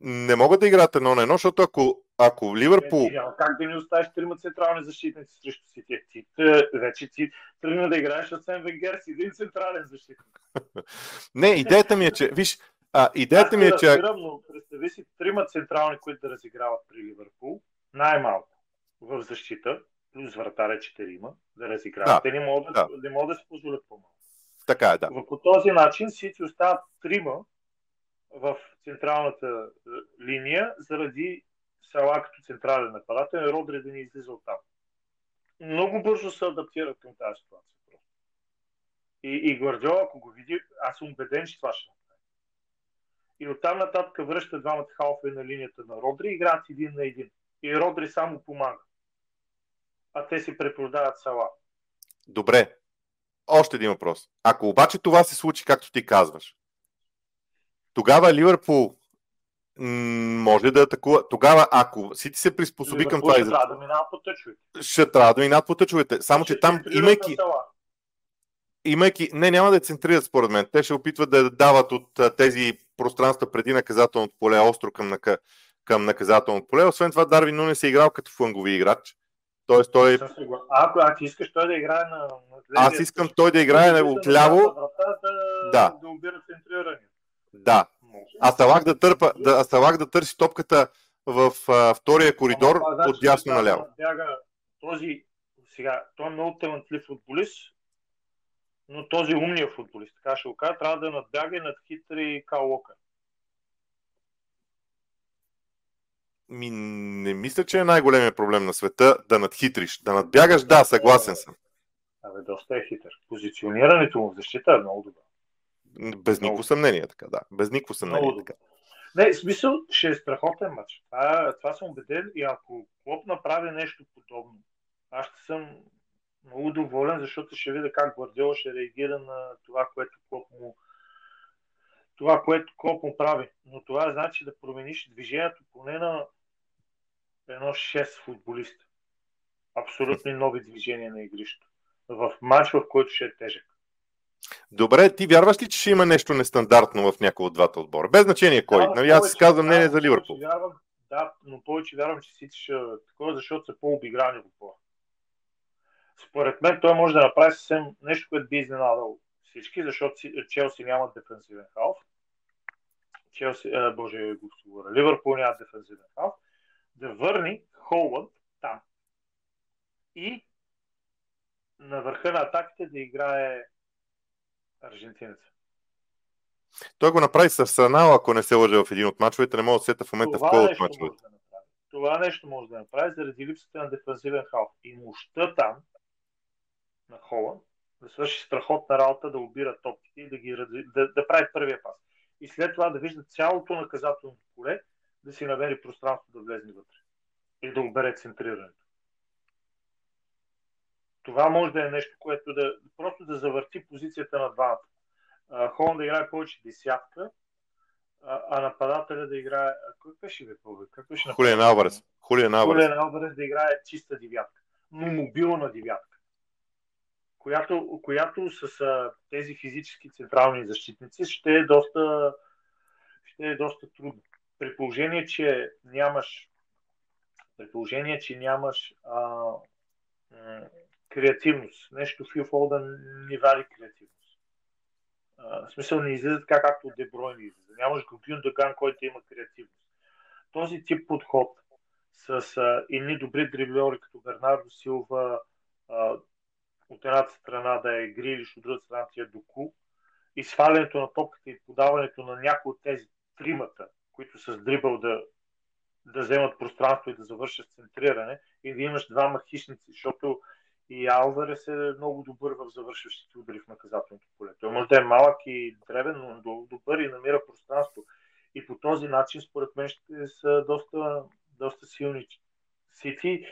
Не могат да играят едно на едно, защото ако, ако Ливърпул... Няма как да ни оставиш трима централни защитници срещу си. Ти, ти, вече ти тръгна да играеш с Венгер си един централен защитник. не, идеята ми е, че... Виж, а, идеята ми е, че... Разбирам, но представи си трима централни, които да разиграват при Ливърпул, най-малко в защита, плюс вратаря четирима, да разиграват. Да, Те не могат да, да. Не могат да се позволят по-малко. Така е, да. По този начин Сити остават трима в централната е, линия заради Сала като централен нападател и Родри да не излиза от там. Много бързо се адаптират към тази ситуация. И, и Гвардиола, ако го види, аз съм убеден, че това ще направи. И оттам нататък връща двамата халфа на линията на Родри, играят един на един. И Родри само помага. А те си препродават Сала. Добре, още един въпрос. Ако обаче това се случи, както ти казваш, тогава Ливърпул може да атакува. Тогава, ако Сити се приспособи Ливърпул към това... Ще трябва да минава по тъчовете. Ще трябва да минава по тъчовете. Само, ще че там, имайки... Имайки... Не, няма да центрират според мен. Те ще опитват да дават от тези пространства преди наказателното поле, остро към, нака... към наказателното поле. Освен това, Дарвин Нуне се играл като флангови играч. Тоест той... Ако, ако искаш той да играе на... на Аз искам той да играе от ляво. Да, да. да убира центриране. Да. А Салах да, търпа, да, а Салах да търси топката в а, втория коридор Ама, значи, от дясно наляво. Бяга този, сега, той е много талантлив футболист, но този умният футболист, така ще го кажа, трябва да надбяга и надхитри Кал Локър. Ми, не мисля, че е най-големият проблем на света да надхитриш. Да надбягаш, да, съгласен съм. Абе, доста е хитър. Позиционирането му в защита е много добро. Без никакво съмнение, така, да. Без никакво съмнение, така. Не, в смисъл, ще е страхотен матч. Това, това съм убеден и ако Клоп направи нещо подобно, аз ще съм много доволен, защото ще видя как Гвардиола ще реагира на това, което Клоп му това, което Клоп му прави. Но това значи да промениш движението поне на едно 6 футболиста. Абсолютно нови движения на игрището. В матч, в който ще е тежък. Добре, ти вярваш ли, че ще има нещо нестандартно в някой от двата отбора? Без значение кой. Да, нали, аз казвам мнение за Ливърпул. Вярвам, да, но повече вярвам, че всички ще такова, защото са по-обиграни отбора. Според мен той може да направи съвсем нещо, което би изненадал всички, защото Челси нямат дефенсивен халф. Челси, а, боже, го говоря, Ливърпул нямат дефенсивен халф. Да върни Холанд там. И на върха на атаките да играе аржентинец. Той го направи с Арсенал, ако не се лъжа в един от мачовете. Не мога да сета в момента Това в кой от мачовете. Да Това нещо може да направи заради липсата на дефензивен халф. И мощта там на Холанд да свърши страхотна работа, да обира топките и да, ги, да, да прави първия пас. И след това да вижда цялото наказателно поле, да си намери пространство да влезе вътре. И да обере центрирането. Това може да е нещо, което да просто да завърти позицията на двамата. Холанд да играе повече десятка, а, а нападателя да играе... Кой беше ви Как беше Хулиан Алварес. Хулиан Алварес. Хулиан Алварес да играе чиста девятка. Но мобилна девятка. Която, която с а, тези физически централни защитници ще е доста, ще е доста трудно. При положение, че нямаш при положение, че нямаш а, креативност. Нещо Фил Фолдън не вади креативност. А, в смисъл не излиза така, както Деброй не излиза. Нямаш Гогюн Даган, който има креативност. Този тип подход с а, едни добри дриблери, като Бернардо Силва, а, от едната страна да е Грилиш, от другата страна ти е Доку, и свалянето на топката и подаването на някои от тези тримата, които с дрибъл да, да вземат пространство и да завършат центриране, и да имаш двама хищници, защото и Алварес е много добър в завършващите удари в наказателното поле. Той може да е малък и древен, но добър и намира пространство. И по този начин, според мен, ще са доста, доста силни сити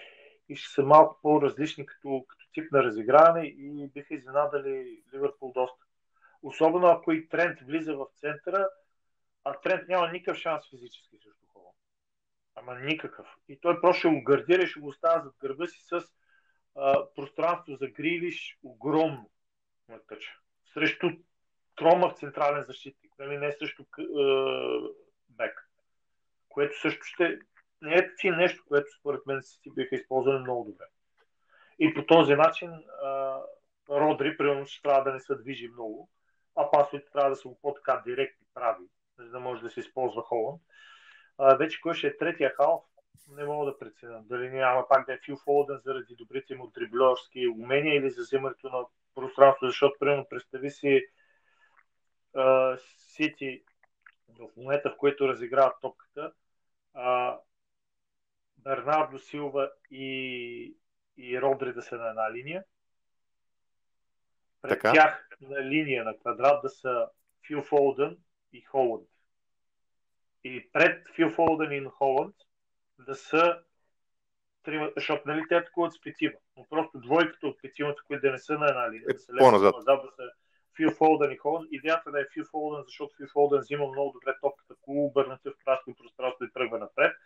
и ще са малко по-различни като, като тип на разиграване и биха изненадали Ливърпул доста. Особено ако и Трент влиза в центъра, а Трент няма никакъв шанс физически срещу Холанд. Ама никакъв. И той просто ще го гардира и ще го оставя зад гърба си с пространство за Грилиш огромно на тъча. Срещу Тромав централен защитник, нали, не срещу а, Бек. Което също ще не е си нещо, което според мен си биха използвали много добре. И по този начин а, Родри, примерно, ще трябва да не се движи много, а пасовете трябва да са по-така директни прави, за да може да се използва Холанд. А, вече кой ще е третия халф, не мога да преценя. Дали няма пак да е Фил Фолден заради добрите му дриблерски умения или за вземането на пространство, защото, примерно, представи си Сити в момента, в който разиграват топката, а, Бернардо Силва и, и Родри да са на една линия. Пред така. тях на линия на квадрат да са Фил Фолден и Холанд. И пред Фил Фолден и Холанд да са трима, защото нали те атакуват с петима, но просто двойката от петимата, които да не са на една линия, да са по-назад. назад, да са Фил Фолден и Холден. Идеята да е Фил Фолден, защото Фил Фолден взима много добре топката, ако обърнете в красно пространство и тръгва напред.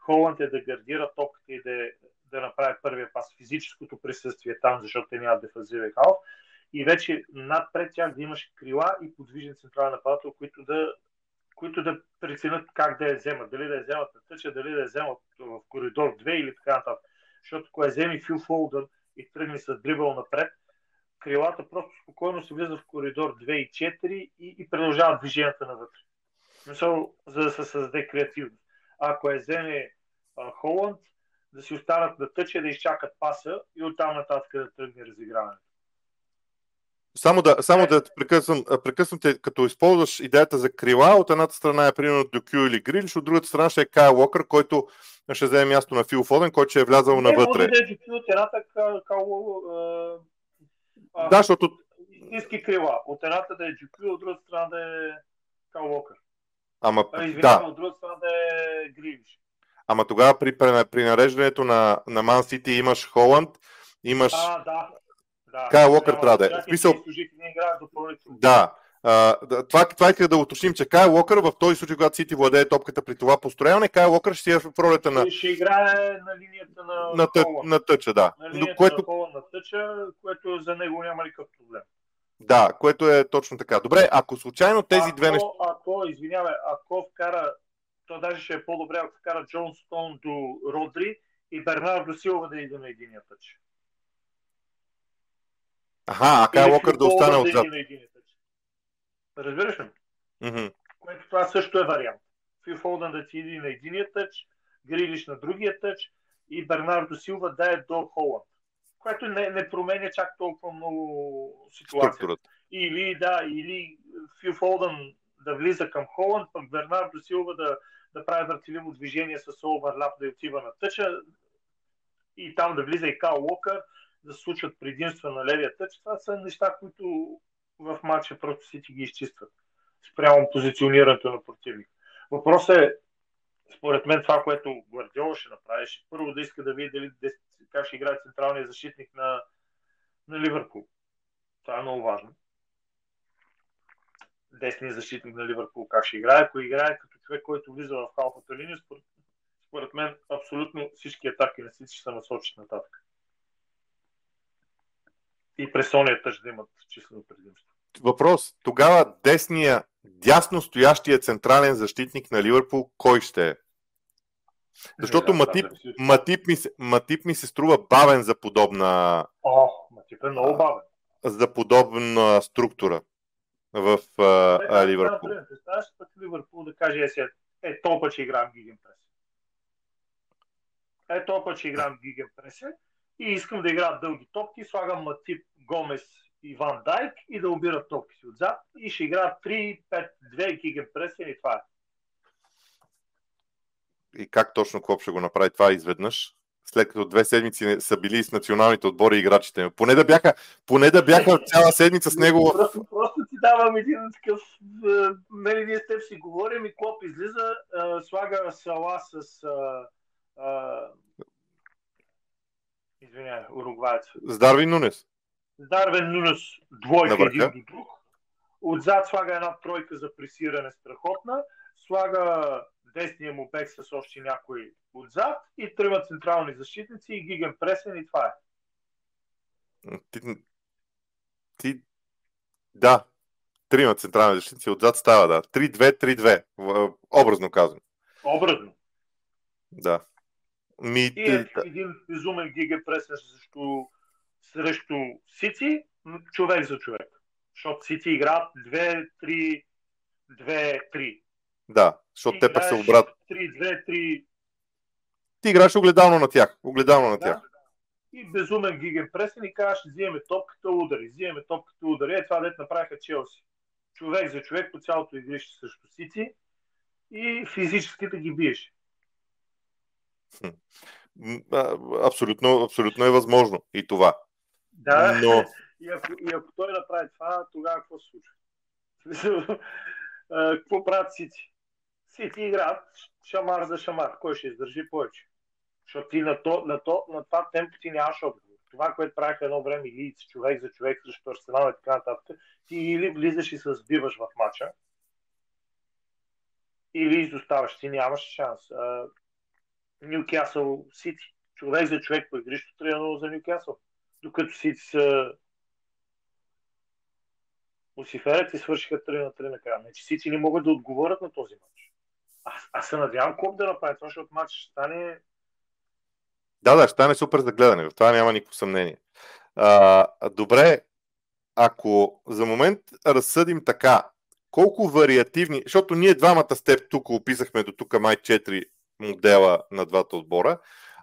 Холанд е да гардира топката и да, да направи първия пас, физическото присъствие там, защото те нямат дефазивен халф. И вече надпред тях да имаш крила и подвижен централен нападател, които да които да преценят как да я вземат. Дали да я вземат на тъча, дали да я вземат в коридор 2 или така нататък. Защото ако я вземи Фил Фолдън и тръгне с дрибъл напред, крилата просто спокойно се влизат в коридор 2 и 4 и, и продължават движенията навътре. Мисъл, за да се създаде креативност. Ако я вземе а, Холанд, да си останат на тъча, да изчакат паса и оттам нататък да тръгне разиграването. Само да, само да прекъсвам, прекъсвам те, като използваш идеята за крила, от едната страна е примерно Дюкю или Грилиш, от другата страна ще е Кайл Локър, който ще вземе място на Фил Фоден, който ще е влязал не, навътре. Да е Дюкю от едната Да, защото истински крила. От едната да е GP, от другата страна да е Кал Уокър. Ама, Извинявам, да, от другата страна да е Грилиш. ама тогава при, при, при нареждането на, на Man City имаш Холанд, имаш... А, да. Да. Кайл Уокър трябва да е. смисъл-. Да. А, това, това исках да уточним, че Кай Локър в този случай, когато Сити владее топката при това построяване, Кай Локър ще си е в ролята на, Ще играе на линията на, на, тъ, на тъча, да. на линията Което, на Холанд на тъча, което за него няма никакъв проблем. да, което е точно така. Добре, ако случайно тези ако, две неща... Ако, извинявай, ако вкара, то даже ще е по-добре, ако вкара Джон Стоун до Родри и Бернардо Силва да иде на единия тъч. Аха, а Кай Локър да остане отзад. Разбираш ли? Мгм. Което това също е вариант. Фил Фолдън да ти иде на единия тъч, Грилиш на другия тъч и Бернардо Силва да е до Холанд. Което не, не променя чак толкова много ситуацията. Структурата. Или да, или Фил Фолдън да влиза към Холанд, пък Бернардо Силва да, да прави въртеливо движение с оверлап да отива на тъча и там да влиза и Кал Уокър, да се случват предимства на левия тъч. Това са неща, които в матча просто си ти ги изчистват спрямо позиционирането на противника. Въпросът е, според мен, това, което Гвардиола ще направи, ще първо да иска да види дали, как ще играе централния защитник на, на Ливърпул. Това е много важно. Десният защитник на Ливърпул как ще играе, ако играе като човек, който влиза в халфата линия, според, според мен абсолютно всички атаки на Сити ще се насочат нататък. И пресоният тъж да имат числено предимство. Въпрос. Тогава десния, дясно стоящия централен защитник на Ливърпул, кой ще е? Защото Не, да, Матип, от- Матип, ми, се- Матип ми се струва бавен за подобна, О, Матип е много бавен. за подобна структура в а, Е, да, Ливърпул. например, Представяш пък Ливърпул да каже, е, е, толкова, че играм гиген прес. Е, толкова, че играм гиген прес и искам да играят дълги топки, слагам Матип, Гомес и Ван Дайк и да обират топки си отзад и ще играят 3-5-2 гиген прес и това е. И как точно Клоп ще го направи това изведнъж? След като две седмици са били с националните отбори играчите. Поне да бяха, поне да бяха цяла седмица с него. Просто, просто ти давам един такъв... е, Нали, ние с теб си говорим и Клоп излиза, е, слага Сала с... е, Извинявай, уругваец. с Дарвин Нунес. Дарвен Нунес двойка един до друг. Отзад слага една тройка за пресиране страхотна. Слага десния му бек с още някой отзад и трима централни защитници и гиген пресен и това е. Ти, ти... Да. Трима централни защитници отзад става, да. 3-2-3-2. в- Образно казвам. Образно. Да. Ми, И е ти- един безумен гиген пресен срещу, срещу Сити, човек за човек. Защото Сити играят 2-3 2-3. да, защото те пък са обрат. 3-2-3 Ти играеш огледално на тях. Огледално на Да. тях. И безумен гиген пресен и казваш, взимаме топката, удари, взимаме топката, удари. Е това дет направиха Челси. Човек за човек по цялото игрище срещу Сити и физически да ги биеш. Абсолютно, абсолютно е възможно и това. Да, Но и, ако, и ако той направи това, тогава какво се случва? Какво правят Сити? Сити играят шамар за шамар. Кой ще издържи повече? Защото ти на, то, на, то, на това темпо ти нямаш отговор. Това, което правиха едно време и човек за човек срещу Арсенал и така нататък, ти или влизаш и се сбиваш в матча, или изоставаш. Ти нямаш шанс. Нюкасъл Сити. Човек за човек по игрището 3-0 за Нюкасъл. Докато Сити са усиферят и свършиха 3 на 3 накрая. Значи Сити не могат да отговорят на този матч. Аз, аз се надявам Клоп да направи това, защото матч ще стане да, да, ще стане супер за гледане. В това няма никакво съмнение. А, добре, ако за момент разсъдим така, колко вариативни, защото ние двамата с теб тук описахме до тук май 4 модела на двата отбора,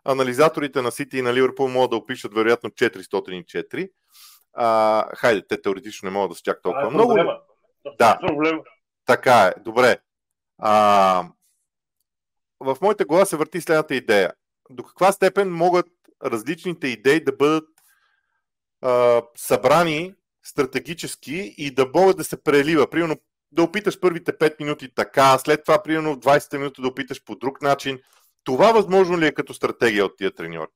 анализаторите на Сити и на Ливърпул могат да опишат вероятно 404. А, хайде, те теоретично не могат да са чак толкова е много. проблема. Да. Е проблема. Така е, добре. А, в моята глава се върти следната идея. До каква степен могат различните идеи да бъдат а, събрани стратегически и да могат да се прелива. Примерно да опиташ първите 5 минути така, след това примерно в 20 минути да опиташ по друг начин. Това възможно ли е като стратегия от тия треньори?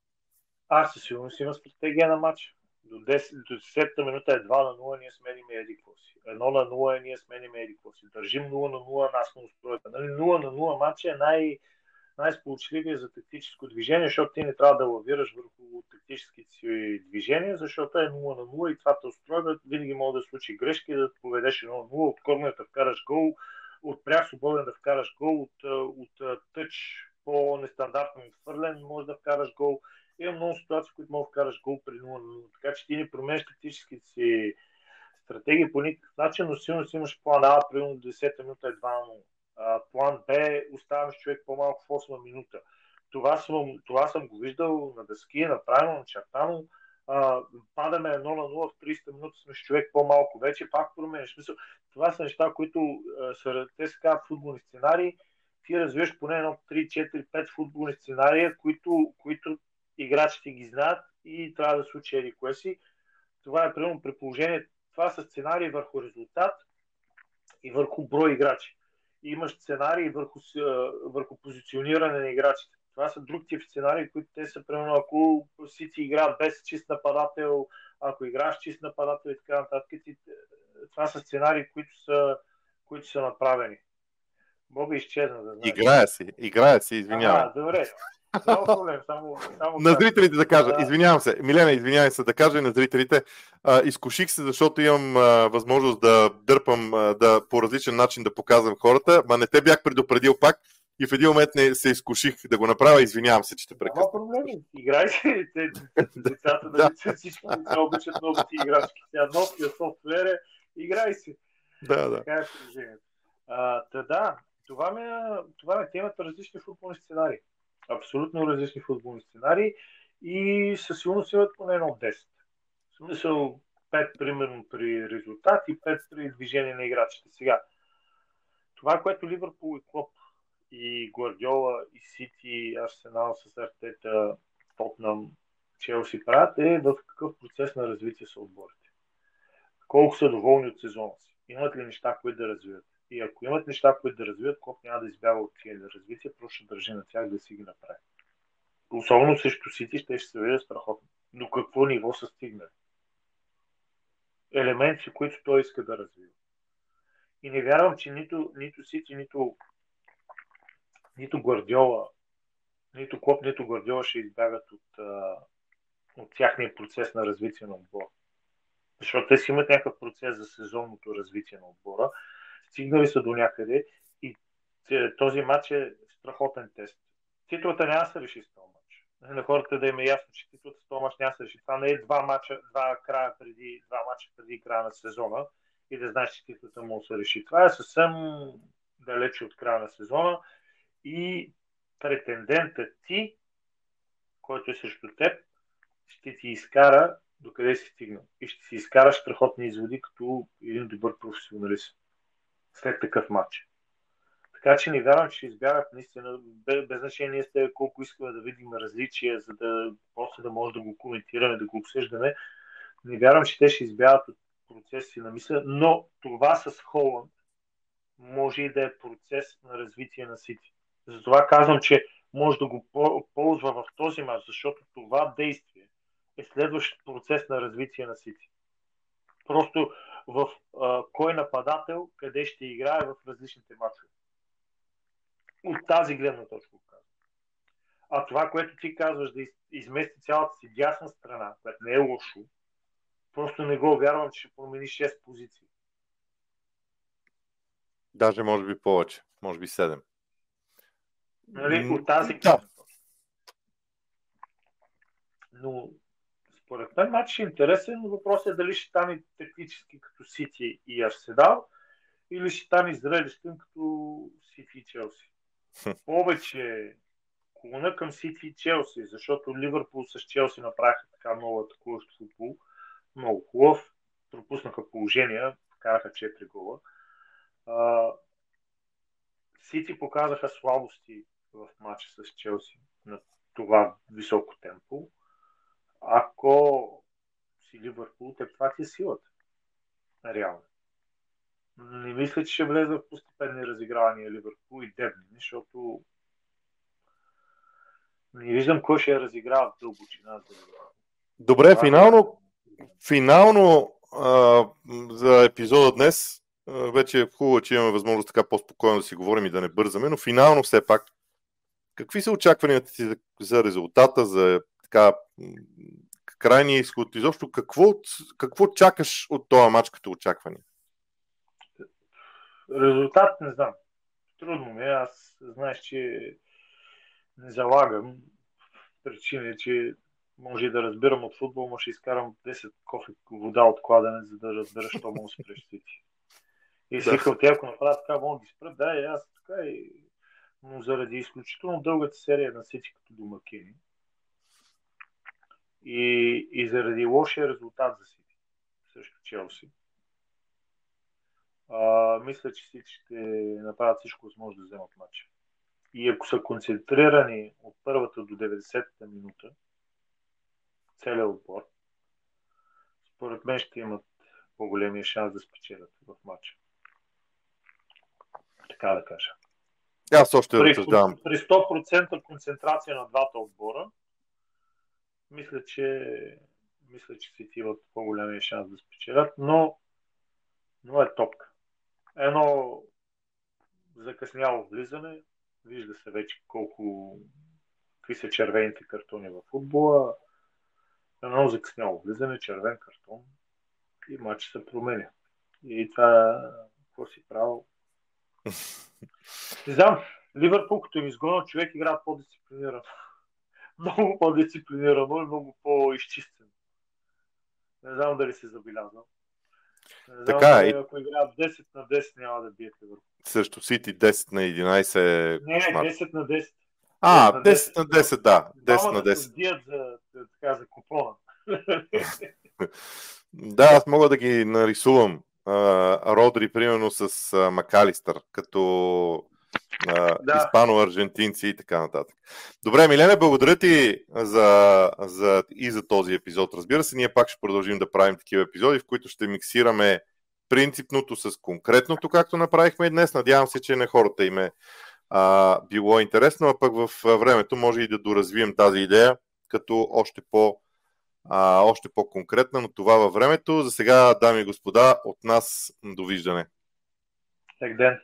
Аз със сигурност има стратегия на матч. До 10, до 10 минута е 2 на 0, ние смениме еди си. 1 на 0 е ние смениме еди си. Държим 0 на 0 нас на устройка. Нали, 0 на 0 матч е най- най-сполучливия за тактическо движение, защото ти не трябва да лавираш върху тактическите си движения, защото е 0 на 0 и това те устройва. Винаги може да случи грешки, да поведеш 1 на 0, от корнер да вкараш гол, от прях свободен да вкараш гол, от, от тъч по-нестандартно отхвърлен може да вкараш гол. Има много ситуации, които може да вкараш гол при 0 на 0. Така че ти не променяш тактическите си стратегии по никакъв начин, но силно си имаш план А, примерно 10 минута е 2 на 0 план Б оставяме с човек по-малко в 8 минута. Това съм, това съм го виждал на дъски, направено, начертано. А, падаме 1 на 0 в 30 минути сме с човек по-малко. Вече пак променяш. Смисъл, това са неща, които са, те са казват футболни сценарии. Ти развиваш поне едно 3, 4, 5 футболни сценария, които, които играчите ги знаят и трябва да случи еди кое си. Това е примерно при положение. Това са сценарии върху резултат и върху брой играчи имаш сценарии върху, върху позициониране на играчите. Това са друг тип сценарии, които те са, примерно, ако Сити играят без чист нападател, ако играеш чист нападател и така нататък, това са сценарии, които са, които са направени. Боби изчезна. Да Играя си, играя си, извинявам. А, добре. Само проблем, само, само на зрителите да кажа, извинявам се, Милена, извинявай се, да кажа на зрителите, а, изкуших се, защото имам а, възможност да дърпам, а, да по различен начин да показвам хората, ма не те бях предупредил пак и в един момент не се изкуших да го направя, извинявам се, че те прекъсвам. Няма проблеми, играй се, децата да, да. всички деца обичат новите играчки, сега новия софтуер е, играй се. Да, да. Така е положението. Та да, това ми, е, това е темата различни футболни сценарии абсолютно различни футболни сценарии и със сигурност имат поне едно 10. В смисъл 5 примерно при резултат и 5 при движение на играчите. Сега, това, което Ливърпул и Клоп и Гвардиола и Сити, Арсенал с Артета, Тотнам, Челси правят е в какъв процес на развитие са отборите. Колко са доволни от сезона си. Имат ли неща, които да развиват. И ако имат неща, които да развиват, Клоп няма да избяга от тия развитие, просто ще държи на тях да си ги направи. Особено срещу Сити ще, се види страхотно. До какво ниво са стигнали. Елементи, които той иска да развива. И не вярвам, че нито, нито Сити, нито, нито Гвардиола, нито Клоп, нито Гвардиола ще избягат от, от тяхния процес на развитие на отбора. Защото те си имат някакъв процес за сезонното развитие на отбора стигнали са до някъде и този матч е страхотен тест. Титлата няма да се реши с този матч. На хората да им е ясно, че титлата с този матч няма да се реши. Това не е два мача, два края преди, два мача преди края на сезона и да знаеш, че титлата му се реши. Това е съвсем далече от края на сезона и претендентът ти, който е срещу теб, ще ти изкара докъде си стигнал. И ще си изкараш страхотни изводи като един добър професионалист след такъв матч. Така че не вярвам, че избягат наистина, без, значение сте колко искаме да видим различия, за да после да може да го коментираме, да го обсъждаме. Не вярвам, че те ще избягат от процеси на мисля, но това с Холанд може и да е процес на развитие на Сити. Затова казвам, че може да го ползва в този матч, защото това действие е следващ процес на развитие на Сити. Просто в а, кой нападател къде ще играе в различните матчове. От тази гледна точка го казвам. А това, което ти казваш, да измести цялата си дясна страна, което не е лошо, просто не го вярвам, че ще промени 6 позиции. Даже може би повече. Може би 7. Нали, от тази да. Но според мен матч е интересен, но въпросът е дали ще стане тактически като Сити и Арседал или ще стане зрелищен като Сити и Челси. Повече клона към Сити и Челси, защото Ливърпул с Челси направиха така много атакуващ футбол. Много хубав. Пропуснаха положения, вкараха 4 гола. Сити показаха слабости в матча с Челси на това високо темпо ако си Ливърпул, те това ти е силата. Реално. Не мисля, че ще влезе в постепенни разигравания Ливърпул и Дебни, защото не виждам кой ще я разиграва в дълбочина Добре, финално, финално а, за епизода днес вече е хубаво, че имаме възможност така по-спокойно да си говорим и да не бързаме, но финално все пак, какви са очакванията ти за резултата, за така крайния изход? Изобщо какво, какво чакаш от този матч като очакване? Резултат не знам. Трудно ми е. Аз знаеш, че не залагам. Причина че може и да разбирам от футбол, може да изкарам 10 кофе вода от кладене, за да разбера, що му спреш Сити. И си викал, те ако направят така, могат да ги спрат. Да, и аз така и... Но заради изключително дългата серия на Сити като домакини и, и заради лошия резултат за Сити срещу Челси, а, мисля, че Сити ще направят всичко възможно да вземат матча. И ако са концентрирани от първата до 90-та минута, целият отбор, според мен ще имат по-големия шанс да спечелят в матча. Така да кажа. Аз още при, разсъждавам. При 100% концентрация на двата отбора, мисля, че мисля, че си имат по-големия шанс да спечелят, но, но е топка. Едно закъсняло влизане, вижда се вече колко какви са червените картони в футбола, едно закъсняло влизане, червен картон и матч се променя. И това, какво си правил? Не знам, Ливърпул, като им изгонят човек, играят по-дисциплинирано. Много по-дисциплинирано и много по-изчистено. Не знам дали се забелязвам. Не знам така, дали, ако играят 10 на 10, няма да бият Ливърпул. Също Сити 10 на 11 е... Не, не, 10 на 10. А, 10 на 10, да. 10 на 10. Дият за, така, за купона. да, аз мога да ги нарисувам. Родри, примерно, с Макалистър, като да. испано-аржентинци и така нататък. Добре, Милена, благодаря ти за, за, и за този епизод. Разбира се, ние пак ще продължим да правим такива епизоди, в които ще миксираме принципното с конкретното, както направихме и днес. Надявам се, че на хората им е а, било интересно, а пък в времето може и да доразвием тази идея като още по- а, още по-конкретна, но това във времето. За сега, дами и господа, от нас довиждане. Всеки ден.